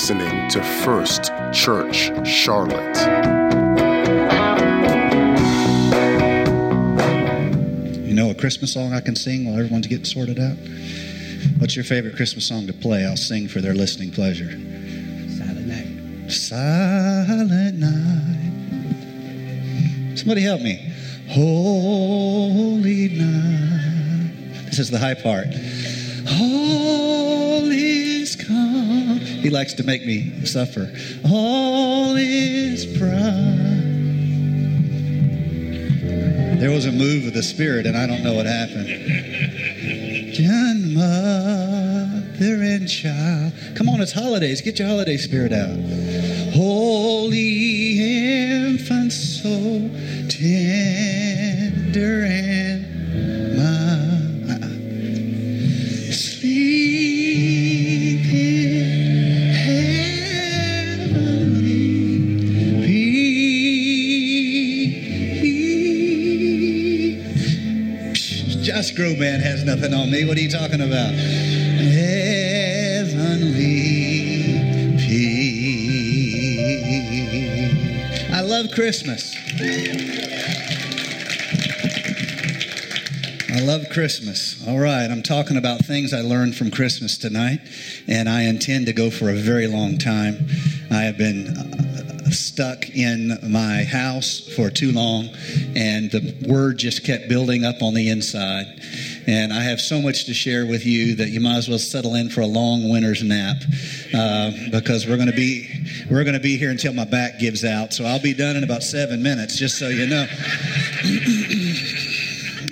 listening to First Church Charlotte. You know a Christmas song I can sing while everyone's getting sorted out? What's your favorite Christmas song to play? I'll sing for their listening pleasure. Silent night. Silent night. Somebody help me. Holy night. This is the high part. All is come. He likes to make me suffer. All is bright. There was a move of the Spirit, and I don't know what happened. John, mother and child. Come on, it's holidays. Get your holiday spirit out. Holy infant, so tender Josh has nothing on me. What are you talking about? Heavenly peace. I love Christmas. I love Christmas. All right, I'm talking about things I learned from Christmas tonight, and I intend to go for a very long time. I have been uh, stuck in my house for too long, and the word just kept building up on the inside. And I have so much to share with you that you might as well settle in for a long winter's nap uh, because we're going to be we're going to be here until my back gives out. So I'll be done in about seven minutes, just so you know.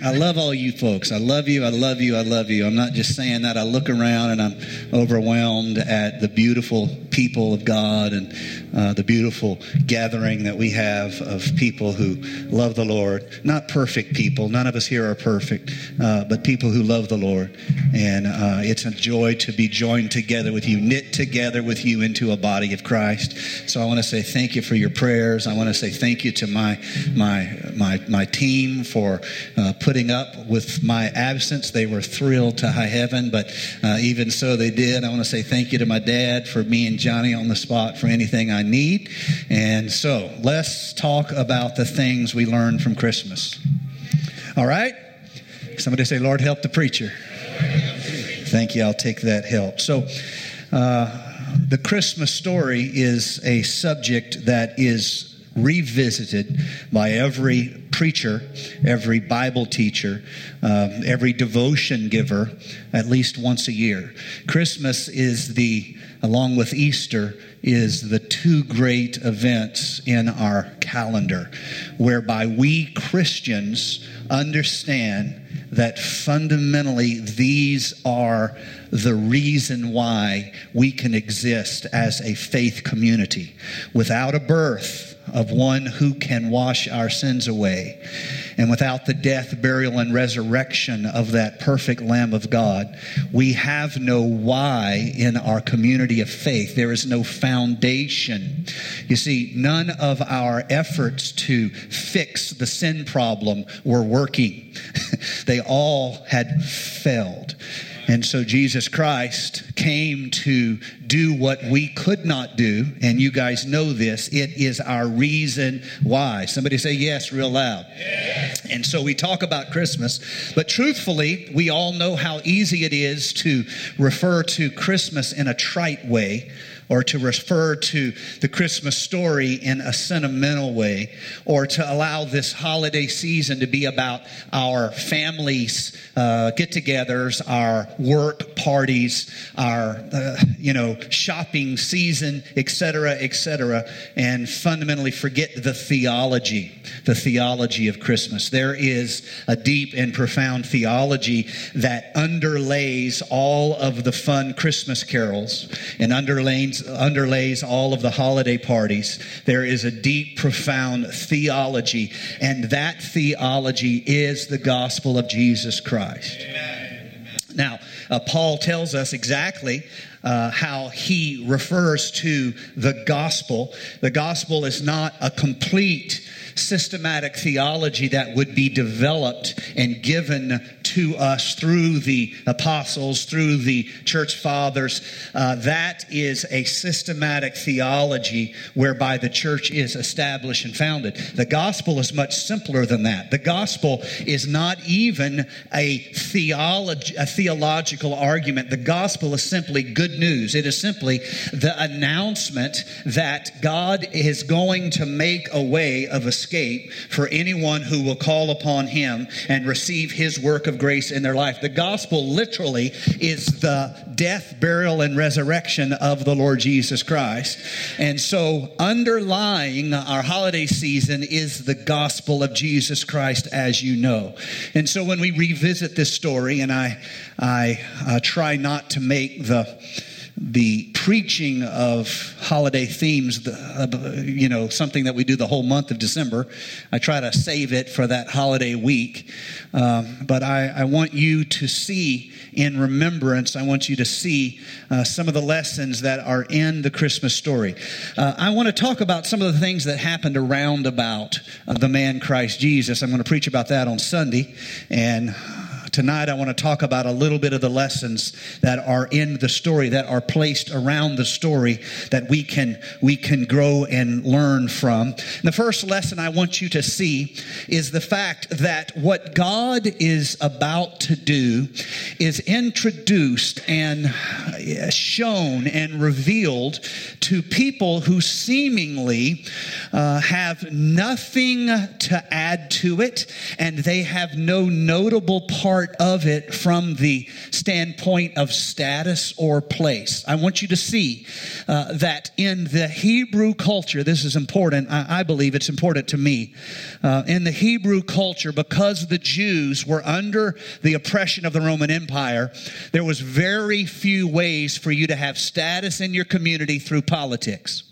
I love all you folks. I love you. I love you. I love you. I'm not just saying that. I look around and I'm overwhelmed at the beautiful people of God and uh, the beautiful gathering that we have of people who love the Lord. Not perfect people. None of us here are perfect, uh, but people who love the Lord. And uh, it's a joy to be joined together with you, knit together with you into a body of Christ. So I want to say thank you for your prayers. I want to say thank you to my my my my team for uh, putting up with my absence. They were thrilled to high heaven, but uh, even so, they did. I want to say thank you to my dad for me and Johnny on the spot for anything I need. And so, let's talk about the things we learned from Christmas. All right? Somebody say, Lord, help the preacher. Thank you. I'll take that help. So, uh, the Christmas story is a subject that is revisited by every preacher, every Bible teacher, um, every devotion giver at least once a year. Christmas is the, along with Easter, is the two great events in our calendar whereby we Christians understand that fundamentally these are the reason why we can exist as a faith community. Without a birth, of one who can wash our sins away. And without the death, burial, and resurrection of that perfect Lamb of God, we have no why in our community of faith. There is no foundation. You see, none of our efforts to fix the sin problem were working, they all had failed. And so Jesus Christ came to do what we could not do. And you guys know this. It is our reason why. Somebody say yes real loud. Yes. And so we talk about Christmas, but truthfully, we all know how easy it is to refer to Christmas in a trite way or to refer to the Christmas story in a sentimental way, or to allow this holiday season to be about our families' uh, get togethers, our work parties, our, uh, you know, shopping season, etc., etc., and fundamentally forget the theology, the theology of Christmas. There is a deep and profound theology that underlays all of the fun Christmas carols and underlays, underlays all of the holiday parties. There is a deep, profound theology, and that theology is the gospel of Jesus Christ. Amen. Now, uh, Paul tells us exactly uh, how he refers to the gospel. The gospel is not a complete systematic theology that would be developed and given to us through the apostles, through the church fathers. Uh, that is a systematic theology whereby the church is established and founded. The gospel is much simpler than that. The gospel is not even a theology, a theological argument. The gospel is simply good news. It is simply the announcement that God is going to make a way of escape for anyone who will call upon him and receive his work of grace in their life. The gospel literally is the death, burial, and resurrection of the Lord Jesus Christ. And so, underlying our holiday season is the gospel of Jesus Christ, as you know. And so, when we revisit this story, and I, I uh, try not to make the the preaching of holiday themes, you know, something that we do the whole month of December. I try to save it for that holiday week. Um, but I, I, want you to see in remembrance, I want you to see uh, some of the lessons that are in the Christmas story. Uh, I want to talk about some of the things that happened around about uh, the man Christ Jesus. I'm going to preach about that on Sunday. And tonight I want to talk about a little bit of the lessons that are in the story that are placed around the story that we can we can grow and learn from. And the first lesson I want you to see is the fact that what God is about to do is introduced and shown and revealed to people who seemingly uh, have nothing to add to it and they have no notable part part of it from the standpoint of status or place. I want you to see uh, that in the Hebrew culture, this is important. I, I believe it's important to me. Uh, in the Hebrew culture, because the Jews were under the oppression of the Roman Empire, there was very few ways for you to have status in your community through politics.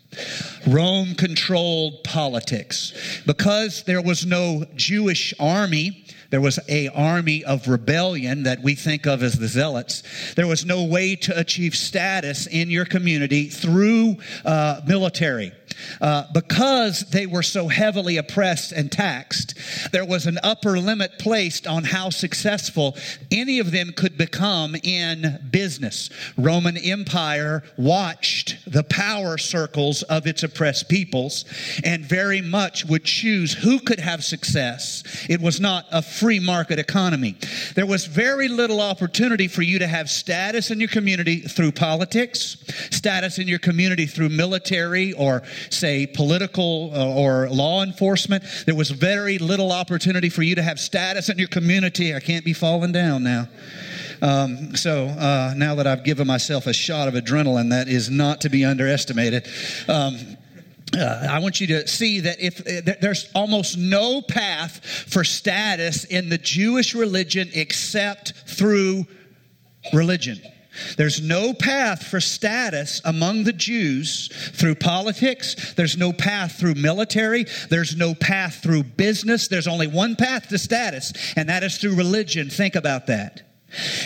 Rome controlled politics. Because there was no Jewish army, there was a army of rebellion that we think of as the zealots. There was no way to achieve status in your community through uh, military. Uh, because they were so heavily oppressed and taxed, there was an upper limit placed on how successful any of them could become in business. Roman Empire watched the power circles of its oppressed peoples and very much would choose who could have success. It was not a free market economy. There was very little opportunity for you to have status in your community through politics, status in your community through military or say, political uh, or law enforcement. There was very little opportunity for you to have status in your community. I can't be falling down now. Um, so uh, now that I've given myself a shot of adrenaline, that is not to be underestimated. Um, uh, I want you to see that if uh, there's almost no path for status in the Jewish religion except through religion. There's no path for status among the Jews through politics. There's no path through military. There's no path through business. There's only one path to status, and that is through religion. Think about that.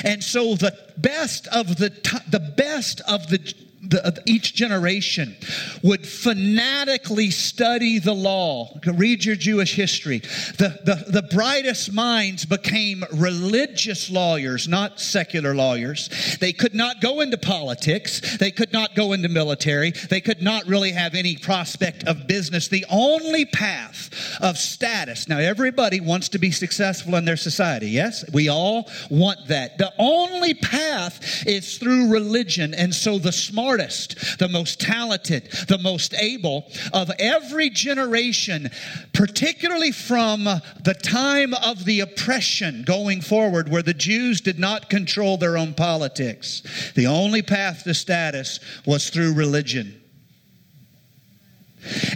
And so the best of the the best of the the, each generation would fanatically study the law. Read your Jewish history. The, the, the brightest minds became religious lawyers, not secular lawyers. They could not go into politics. They could not go into military. They could not really have any prospect of business. The only path of status. Now, everybody wants to be successful in their society. Yes? We all want that. The only path is through religion. And so the smart smartest, the most talented, the most able of every generation, particularly from the time of the oppression going forward, where the Jews did not control their own politics. The only path to status was through religion.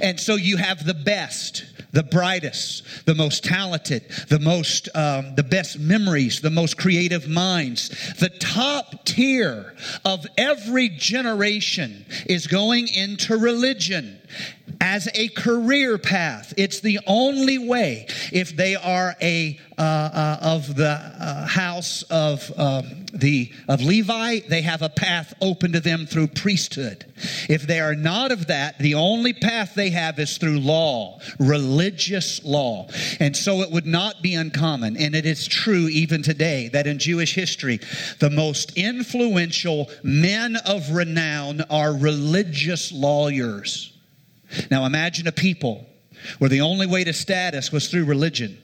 And so you have the best the brightest, the most talented, the most, um, the best memories, the most creative minds. The top tier of every generation is going into religion. As a career path. It's the only way. If they are a uh, uh, of the uh, house of uh, the of Levi, they have a path open to them through priesthood. If they are not of that, the only path they have is through law, religious law. And so it would not be uncommon, and it is true even today that in Jewish history, the most influential men of renown are religious lawyers. Now imagine a people where the only way to status was through religion.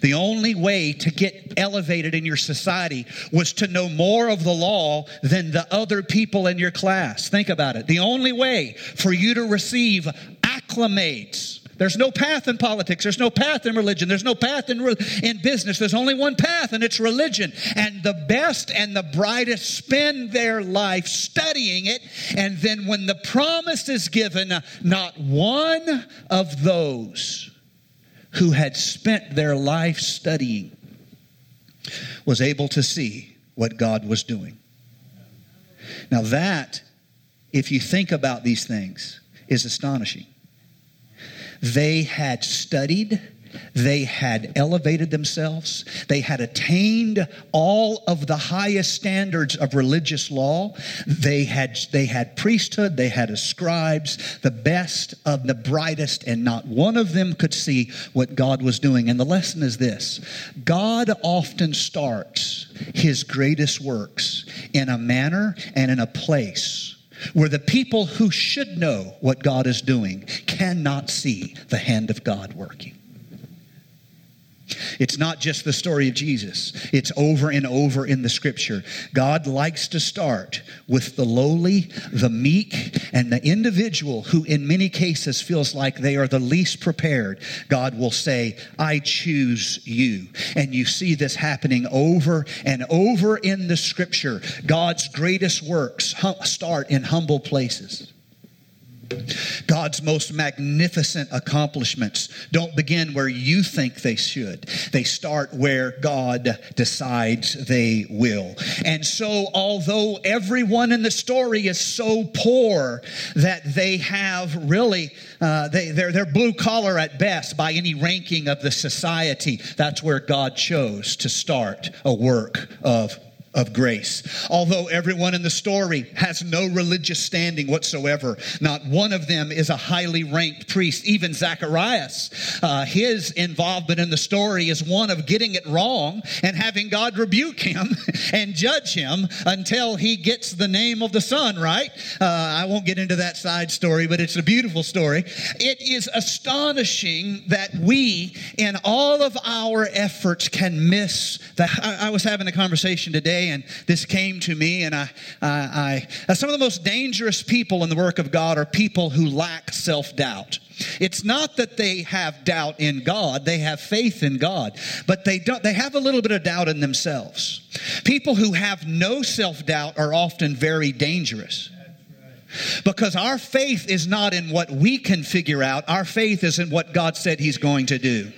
The only way to get elevated in your society was to know more of the law than the other people in your class. Think about it. The only way for you to receive acclimates there's no path in politics. There's no path in religion. There's no path in, in business. There's only one path, and it's religion. And the best and the brightest spend their life studying it. And then when the promise is given, not one of those who had spent their life studying was able to see what God was doing. Now, that, if you think about these things, is astonishing. They had studied, they had elevated themselves, they had attained all of the highest standards of religious law. They had, they had priesthood, they had scribes, the best of the brightest, and not one of them could see what God was doing. And the lesson is this God often starts his greatest works in a manner and in a place where the people who should know what God is doing cannot see the hand of God working. It's not just the story of Jesus, it's over and over in the scripture. God likes to start with the lowly, the meek, and the individual who, in many cases, feels like they are the least prepared. God will say, I choose you. And you see this happening over and over in the scripture. God's greatest works start in humble places. God's most magnificent accomplishments don't begin where you think they should. They start where God decides they will. And so, although everyone in the story is so poor that they have really, uh, they, they're, they're blue collar at best by any ranking of the society, that's where God chose to start a work of of grace. Although everyone in the story has no religious standing whatsoever, not one of them is a highly ranked priest. Even Zacharias, uh, his involvement in the story is one of getting it wrong and having God rebuke him and judge him until he gets the name of the son right. Uh, I won't get into that side story, but it's a beautiful story. It is astonishing that we, in all of our efforts, can miss that. I, I was having a conversation today and this came to me, and I, I, I uh, some of the most dangerous people in the work of God are people who lack self doubt. It's not that they have doubt in God, they have faith in God, but they don't they have a little bit of doubt in themselves. People who have no self-doubt are often very dangerous. Because our faith is not in what we can figure out. Our faith is in what God said He's going to do.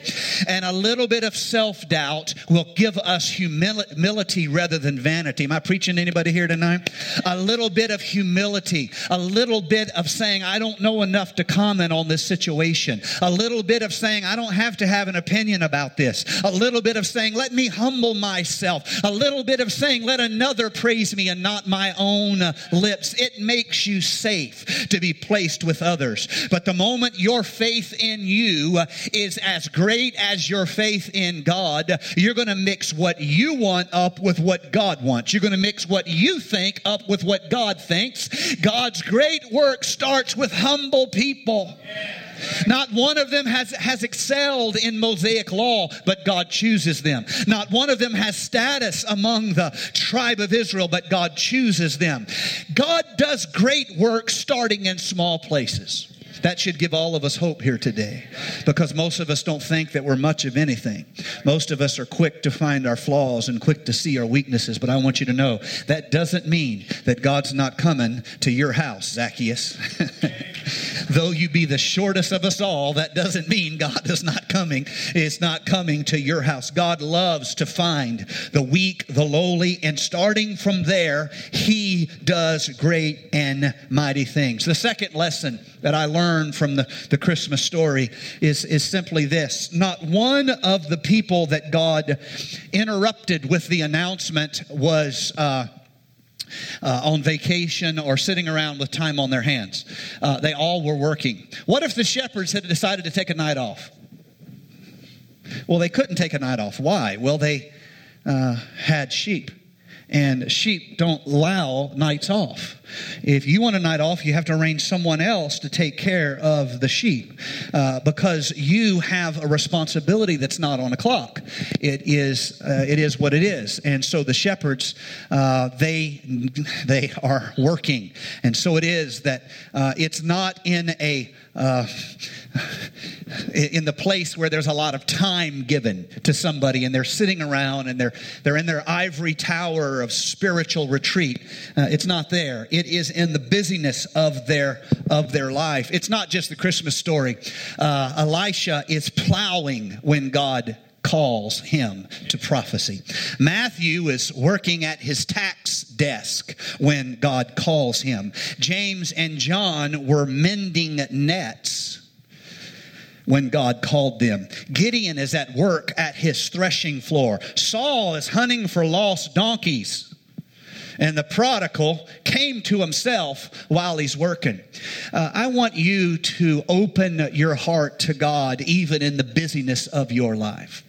And a little bit of self doubt will give us humility rather than vanity. Am I preaching to anybody here tonight? A little bit of humility, a little bit of saying, I don't know enough to comment on this situation, a little bit of saying, I don't have to have an opinion about this, a little bit of saying, let me humble myself, a little bit of saying, let another praise me and not my own lips. It makes you safe to be placed with others. But the moment your faith in you uh, is as great as your faith in God, you're going to mix what you want up with what God wants. You're going to mix what you think up with what God thinks. God's great work starts with humble people. Yeah. Not one of them has, has excelled in Mosaic law, but God chooses them. Not one of them has status among the tribe of Israel, but God chooses them. God does great work starting in small places. That should give all of us hope here today because most of us don't think that we're much of anything. Most of us are quick to find our flaws and quick to see our weaknesses. But I want you to know that doesn't mean that God's not coming to your house, Zacchaeus. Though you be the shortest of us all, that doesn't mean God is not coming. It's not coming to your house. God loves to find the weak, the lowly, and starting from there, He does great and mighty things. The second lesson that I learned learn from the, the Christmas story is, is simply this. Not one of the people that God interrupted with the announcement was. Uh, uh, on vacation or sitting around with time on their hands. Uh, they all were working. What if the shepherds had decided to take a night off? Well, they couldn't take a night off. Why? Well, they uh, had sheep and sheep don't allow nights off. If you want a night off, you have to arrange someone else to take care of the sheep uh, because you have a responsibility that's not on a clock. It is uh, it is what it is, and so the shepherds uh, they they are working, and so it is that uh, it's not in a uh, in the place where there's a lot of time given to somebody and they're sitting around and they're they're in their ivory tower of spiritual retreat. Uh, it's not there it is in the busyness of their of their life it's not just the christmas story uh, elisha is plowing when god calls him to prophecy. Matthew is working at his tax desk when God calls him. James and John were mending nets when God called them. Gideon is at work at his threshing floor. Saul is hunting for lost donkeys. And the prodigal came to himself while he's working. Uh, I want you to open your heart to God even in the busyness of your life.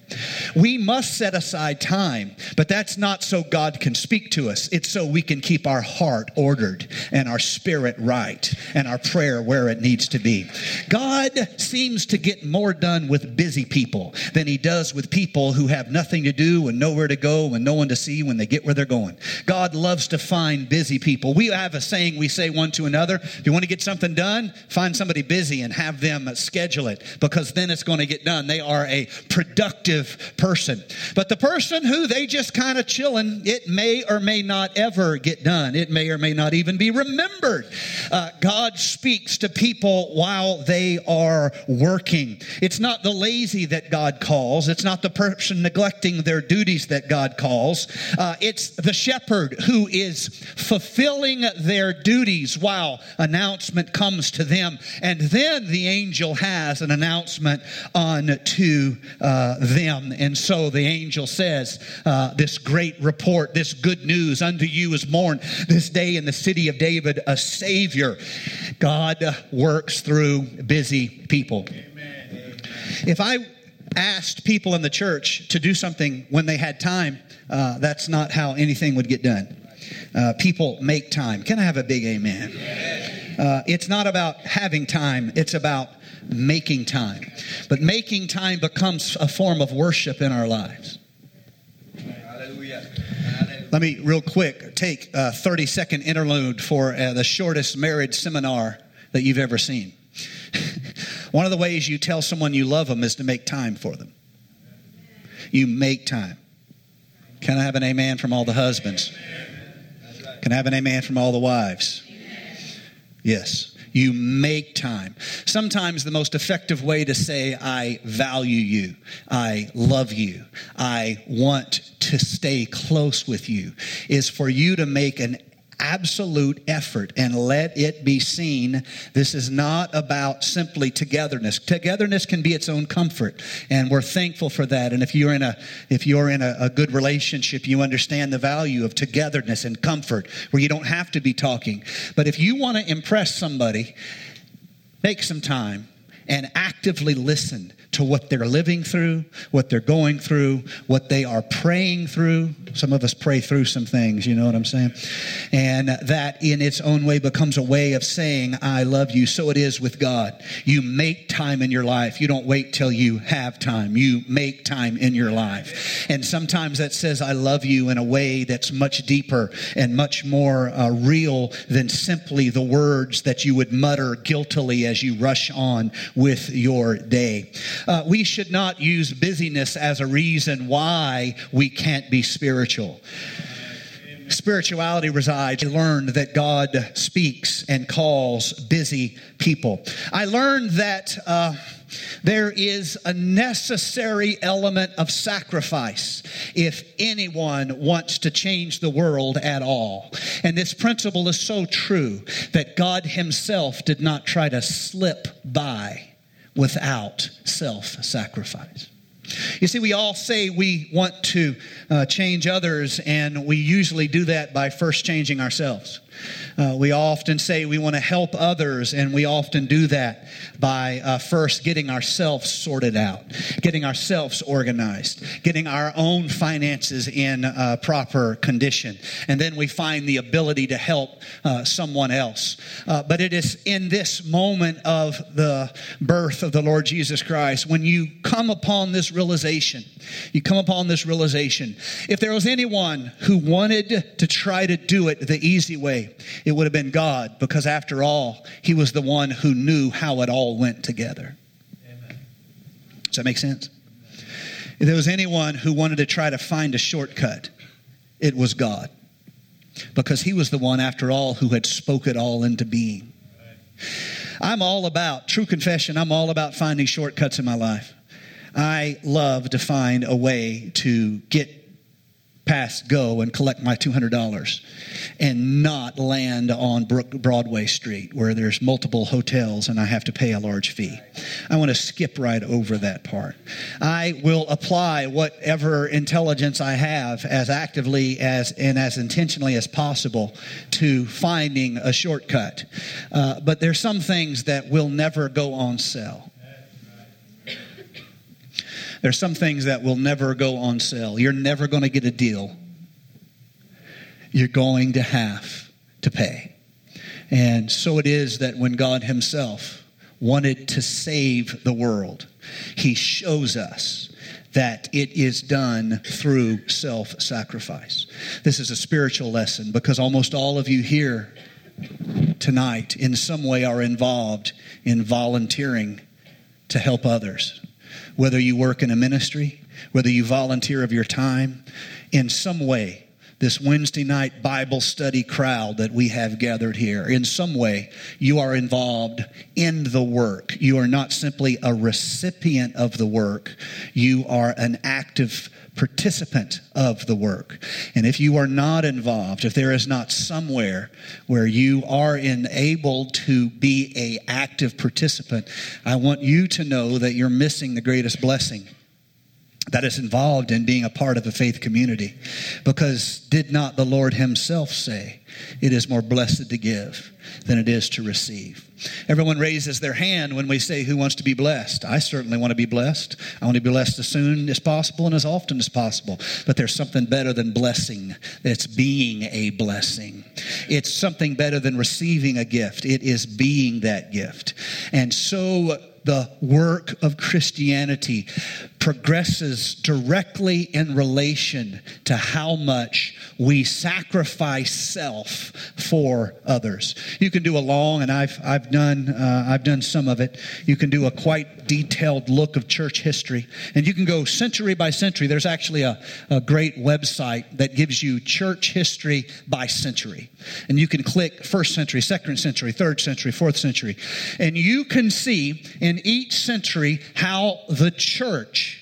We must set aside time, but that's not so God can speak to us. It's so we can keep our heart ordered and our spirit right and our prayer where it needs to be. God seems to get more done with busy people than he does with people who have nothing to do and nowhere to go and no one to see when they get where they're going. God loves to find busy people. We have a saying we say one to another if you want to get something done, find somebody busy and have them schedule it because then it's going to get done. They are a productive person. But the person who they just kind of chilling, it may or may not ever get done. It may or may not even be remembered. Uh, God speaks to people while they are working. It's not the lazy that God calls. It's not the person neglecting their duties that God calls. Uh, it's the shepherd who is fulfilling their duties while announcement comes to them. And then the angel has an announcement unto uh, them them. And so the angel says, uh, This great report, this good news unto you is born this day in the city of David a Savior. God works through busy people. Amen. If I asked people in the church to do something when they had time, uh, that's not how anything would get done. Uh, people make time. Can I have a big amen? Uh, it's not about having time, it's about making time. But making time becomes a form of worship in our lives. Let me, real quick, take a 30 second interlude for uh, the shortest marriage seminar that you've ever seen. One of the ways you tell someone you love them is to make time for them. You make time. Can I have an amen from all the husbands? Can I have an amen from all the wives? Yes. You make time. Sometimes the most effective way to say, I value you, I love you, I want to stay close with you, is for you to make an absolute effort and let it be seen. This is not about simply togetherness. Togetherness can be its own comfort, and we're thankful for that. And if you're in a if you're in a, a good relationship, you understand the value of togetherness and comfort, where you don't have to be talking. But if you want to impress somebody, make some time and actively listen to what they're living through, what they're going through, what they are praying through. Some of us pray through some things, you know what I'm saying? And that in its own way becomes a way of saying, I love you. So it is with God. You make time in your life. You don't wait till you have time. You make time in your life. And sometimes that says, I love you in a way that's much deeper and much more uh, real than simply the words that you would mutter guiltily as you rush on with your day. Uh, we should not use busyness as a reason why we can't be spiritual. spirituality resides. I learned that God speaks and calls busy people. I learned that uh, there is a necessary element of sacrifice if anyone wants to change the world at all. And this principle is so true that God Himself did not try to slip by without self sacrifice. You see, we all say we want to uh, change others, and we usually do that by first changing ourselves. Uh, we often say we want to help others, and we often do that by uh, first getting ourselves sorted out, getting ourselves organized, getting our own finances in uh, proper condition. And then we find the ability to help uh, someone else. Uh, but it is in this moment of the birth of the Lord Jesus Christ when you come upon this realization, you come upon this realization. If there was anyone who wanted to try to do it the easy way, it would have been God, because after all, He was the one who knew how it all went together. Amen. Does that make sense? If there was anyone who wanted to try to find a shortcut, it was God. Because He was the one, after all, who had spoke it all into being. I'm all about, true confession, I'm all about finding shortcuts in my life. I love to find a way to get past go and collect my $200 and not land on Broadway Street where there's multiple hotels and I have to pay a large fee. I want to skip right over that part. I will apply whatever intelligence I have as actively as and as intentionally as possible to finding a shortcut. Uh, but there's some things that will never go on sale. There's some things that will never go on sale. You're never going to get a deal. You're going to have to pay. And so it is that when God Himself wanted to save the world, He shows us that it is done through self sacrifice. This is a spiritual lesson because almost all of you here tonight, in some way, are involved in volunteering to help others whether you work in a ministry, whether you volunteer of your time, in some way, this Wednesday night Bible study crowd that we have gathered here, in some way, you are involved in the work. You are not simply a recipient of the work, you are an active participant of the work. And if you are not involved, if there is not somewhere where you are enabled to be a active participant, I want you to know that you're missing the greatest blessing that is involved in being a part of a faith community. Because did not the Lord Himself say, it is more blessed to give than it is to receive? Everyone raises their hand when we say, Who wants to be blessed? I certainly want to be blessed. I want to be blessed as soon as possible and as often as possible. But there's something better than blessing. It's being a blessing. It's something better than receiving a gift. It is being that gift. And so the work of Christianity progresses directly in relation to how much we sacrifice self for others. You can do a long, and I've, I've, done, uh, I've done some of it. You can do a quite detailed look of church history, and you can go century by century. There's actually a, a great website that gives you church history by century. And you can click first century, second century, third century, fourth century, and you can see in each century how the church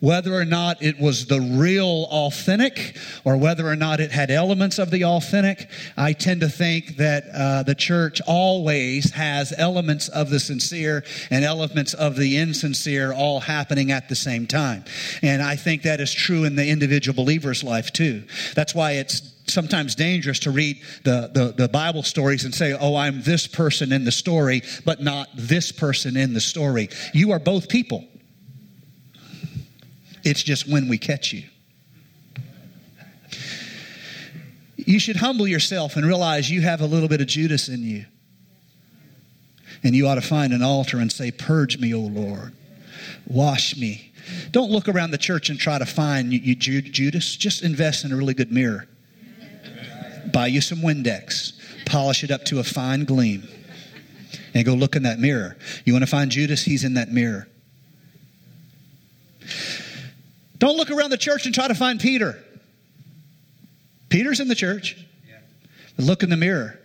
whether or not it was the real authentic or whether or not it had elements of the authentic, I tend to think that uh, the church always has elements of the sincere and elements of the insincere all happening at the same time. And I think that is true in the individual believer's life too. That's why it's sometimes dangerous to read the, the, the, Bible stories and say, oh, I'm this person in the story, but not this person in the story. You are both people. It's just when we catch you. You should humble yourself and realize you have a little bit of Judas in you. And you ought to find an altar and say, Purge me, O Lord. Wash me. Don't look around the church and try to find you, you, Judas. Just invest in a really good mirror. Buy you some Windex. Polish it up to a fine gleam. And go look in that mirror. You want to find Judas? He's in that mirror. Don't look around the church and try to find Peter. Peter's in the church. Look in the mirror.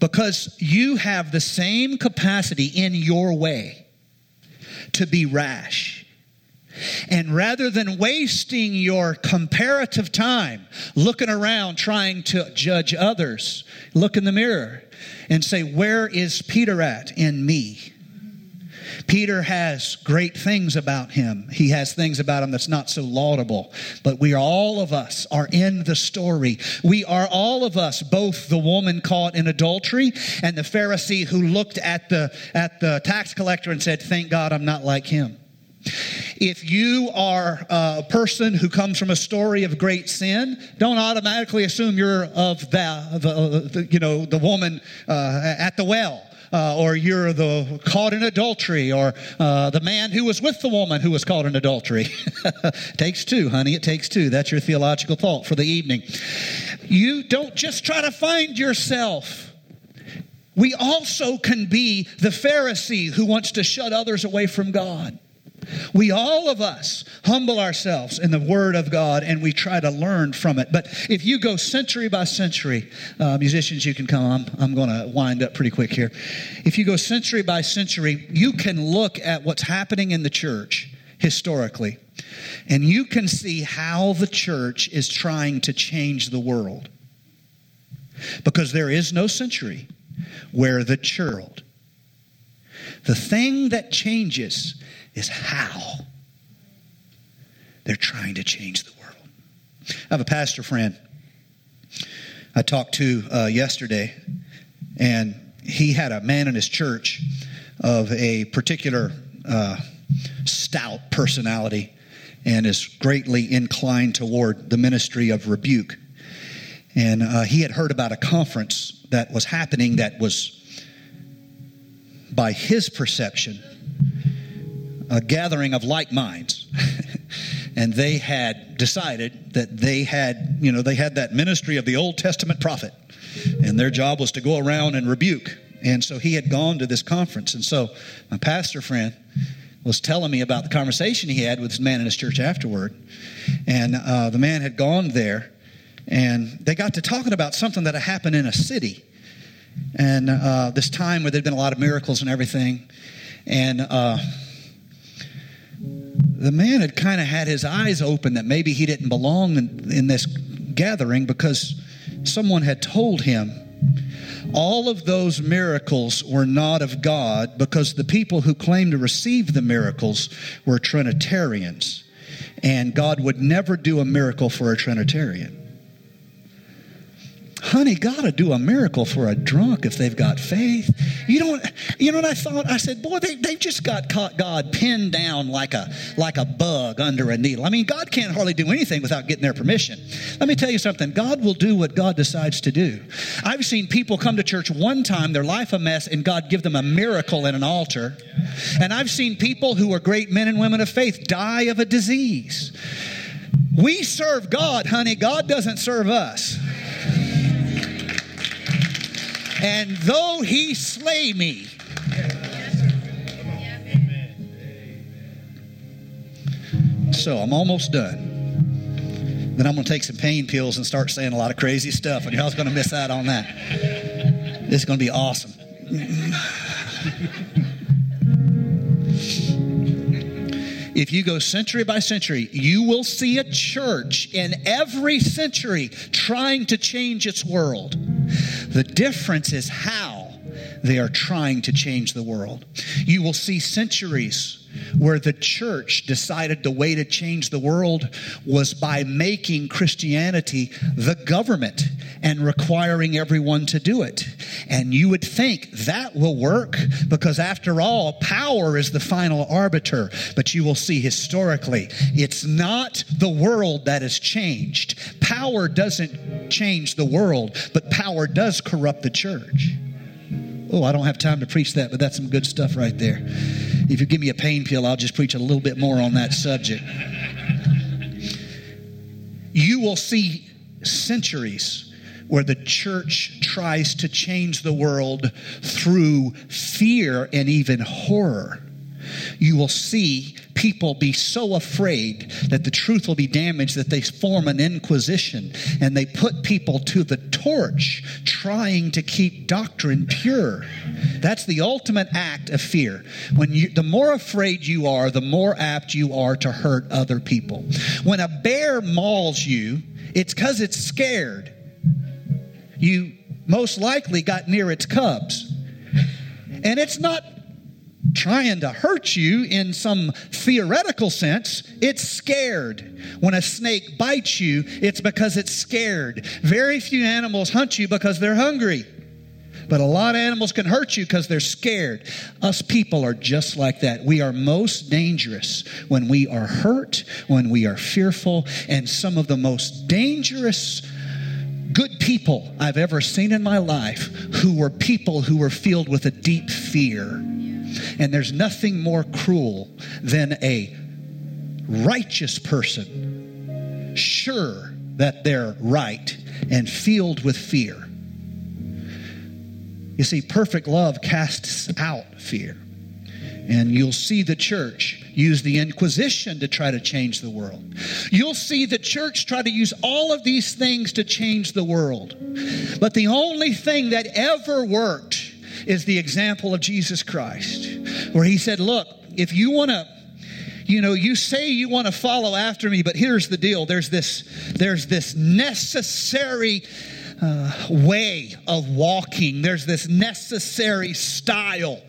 Because you have the same capacity in your way to be rash. And rather than wasting your comparative time looking around trying to judge others, look in the mirror and say, Where is Peter at in me? Peter has great things about him. He has things about him that's not so laudable. But we are all of us are in the story. We are all of us, both the woman caught in adultery and the Pharisee who looked at the at the tax collector and said, "Thank God I'm not like him." If you are a person who comes from a story of great sin, don't automatically assume you're of the, the, the you know the woman uh, at the well uh, or you're the caught in adultery, or uh, the man who was with the woman who was caught in adultery. takes two, honey. It takes two. That's your theological thought for the evening. You don't just try to find yourself. We also can be the Pharisee who wants to shut others away from God. We all of us humble ourselves in the Word of God and we try to learn from it. But if you go century by century, uh, musicians, you can come. I'm, I'm going to wind up pretty quick here. If you go century by century, you can look at what's happening in the church historically, and you can see how the church is trying to change the world. Because there is no century where the church, the thing that changes is how they're trying to change the world. I have a pastor friend I talked to uh, yesterday, and he had a man in his church of a particular uh, stout personality and is greatly inclined toward the ministry of rebuke. And uh, he had heard about a conference that was happening that was, by his perception, a gathering of like minds. and they had decided that they had, you know, they had that ministry of the Old Testament prophet. And their job was to go around and rebuke. And so he had gone to this conference. And so my pastor friend was telling me about the conversation he had with this man in his church afterward. And uh, the man had gone there, and they got to talking about something that had happened in a city. And uh, this time where there'd been a lot of miracles and everything. And uh, the man had kind of had his eyes open that maybe he didn't belong in, in this gathering because someone had told him all of those miracles were not of God because the people who claimed to receive the miracles were Trinitarians. And God would never do a miracle for a Trinitarian honey, God to do a miracle for a drunk if they've got faith. You don't, you know what I thought? I said, boy, they, they've just got caught God pinned down like a, like a bug under a needle. I mean, God can't hardly do anything without getting their permission. Let me tell you something. God will do what God decides to do. I've seen people come to church one time, their life a mess, and God give them a miracle in an altar. And I've seen people who are great men and women of faith die of a disease. We serve God, honey. God doesn't serve us. And though he slay me, so I'm almost done. Then I'm going to take some pain pills and start saying a lot of crazy stuff, and y'all's going to miss out on that. It's going to be awesome. if you go century by century, you will see a church in every century trying to change its world. The difference is how they are trying to change the world. You will see centuries where the church decided the way to change the world was by making Christianity the government and requiring everyone to do it. And you would think that will work because, after all, power is the final arbiter. But you will see historically, it's not the world that has changed. Power doesn't change the world, but power does corrupt the church. Oh, I don't have time to preach that, but that's some good stuff right there. If you give me a pain pill, I'll just preach a little bit more on that subject. You will see centuries where the church tries to change the world through fear and even horror. You will see people be so afraid that the truth will be damaged that they form an inquisition and they put people to the torch trying to keep doctrine pure. That's the ultimate act of fear. When you, the more afraid you are, the more apt you are to hurt other people. When a bear mauls you, it's because it's scared. You most likely got near its cubs. And it's not trying to hurt you in some theoretical sense. It's scared. When a snake bites you, it's because it's scared. Very few animals hunt you because they're hungry. But a lot of animals can hurt you because they're scared. Us people are just like that. We are most dangerous when we are hurt, when we are fearful, and some of the most dangerous good people I've ever seen in my life who were people who were filled with a deep fear. And there's nothing more cruel than a righteous person, sure that they're right, and filled with fear. You see, perfect love casts out fear. And you'll see the church use the Inquisition to try to change the world. You'll see the church try to use all of these things to change the world. But the only thing that ever worked is the example of Jesus Christ, where he said, Look, if you want to you know you say you want to follow after me but here's the deal there's this there's this necessary uh, way of walking, there's this necessary style.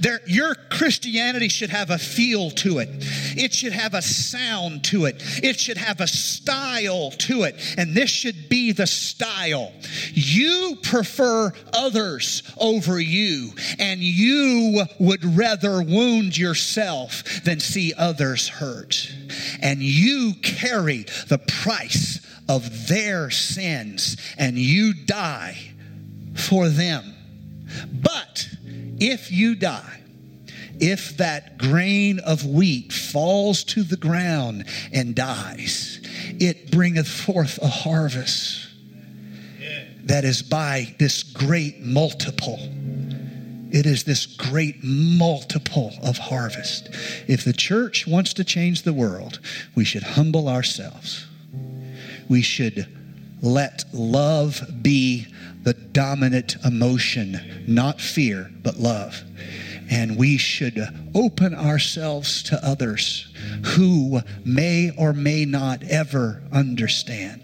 There, your Christianity should have a feel to it. It should have a sound to it. It should have a style to it. And this should be the style. You prefer others over you, and you would rather wound yourself than see others hurt. And you carry the price of their sins and you die for them. But if you die, if that grain of wheat falls to the ground and dies, it bringeth forth a harvest that is by this great multiple. It is this great multiple of harvest. If the church wants to change the world, we should humble ourselves we should let love be the dominant emotion, not fear, but love. And we should open ourselves to others who may or may not ever understand.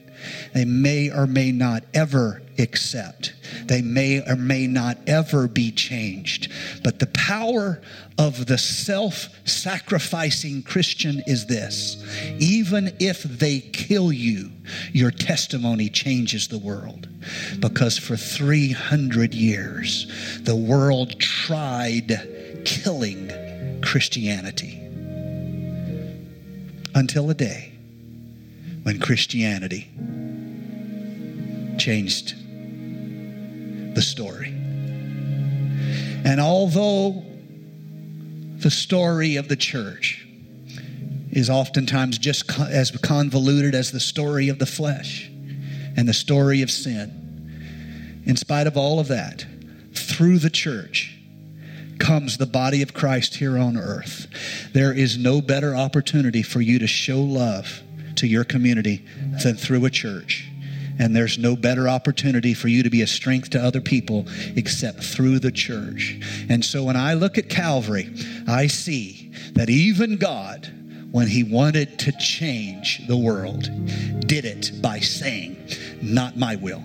They may or may not ever accept. They may or may not ever be changed. But the power of the self sacrificing Christian is this even if they kill you, your testimony changes the world. Because for 300 years, the world tried killing Christianity until a day when Christianity changed the story. And although the story of the church is oftentimes just as convoluted as the story of the flesh and the story of sin, in spite of all of that, through the church, comes the body of Christ here on earth. There is no better opportunity for you to show love to your community than through a church. And there's no better opportunity for you to be a strength to other people except through the church. And so when I look at Calvary, I see that even God, when he wanted to change the world, did it by saying, Not my will,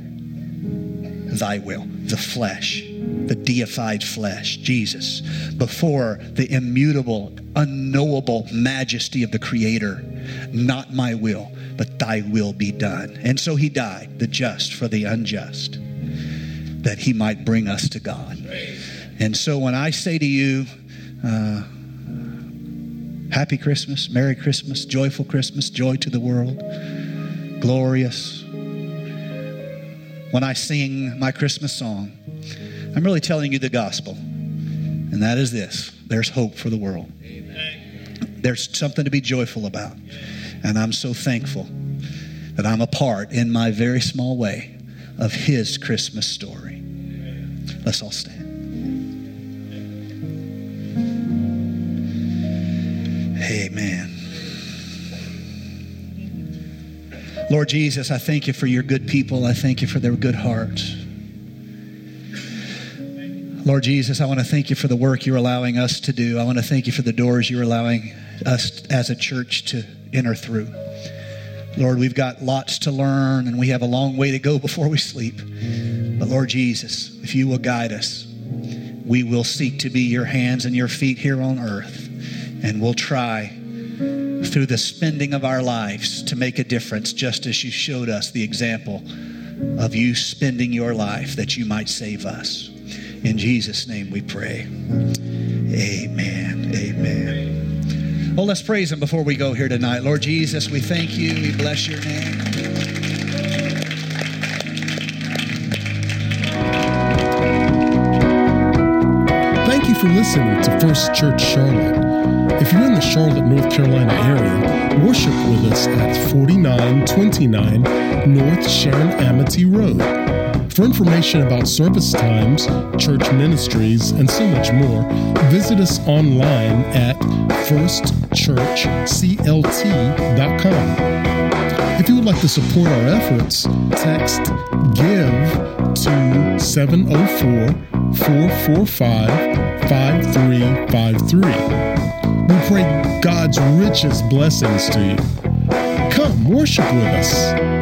thy will, the flesh, the deified flesh, Jesus, before the immutable, unknowable majesty of the Creator. Not my will, but thy will be done. And so he died, the just for the unjust, that he might bring us to God. And so when I say to you, uh, Happy Christmas, Merry Christmas, Joyful Christmas, joy to the world, glorious. When I sing my Christmas song, I'm really telling you the gospel. And that is this there's hope for the world. Amen. There's something to be joyful about. And I'm so thankful that I'm a part, in my very small way, of His Christmas story. Let's all stand. Lord Jesus, I thank you for your good people. I thank you for their good hearts. Lord Jesus, I want to thank you for the work you're allowing us to do. I want to thank you for the doors you're allowing us as a church to enter through. Lord, we've got lots to learn and we have a long way to go before we sleep. But Lord Jesus, if you will guide us, we will seek to be your hands and your feet here on earth. And we'll try through the spending of our lives to make a difference, just as you showed us the example of you spending your life that you might save us. In Jesus' name we pray. Amen. Amen. Well, let's praise Him before we go here tonight. Lord Jesus, we thank you. We bless your name. Thank you for listening to First Church Charlotte. If you're in the Charlotte, North Carolina area, worship with us at 4929 North Sharon Amity Road. For information about service times, church ministries, and so much more, visit us online at firstchurchclt.com. If you would like to support our efforts, text GIVE to 704 445 5353. We pray God's richest blessings to you. Come worship with us.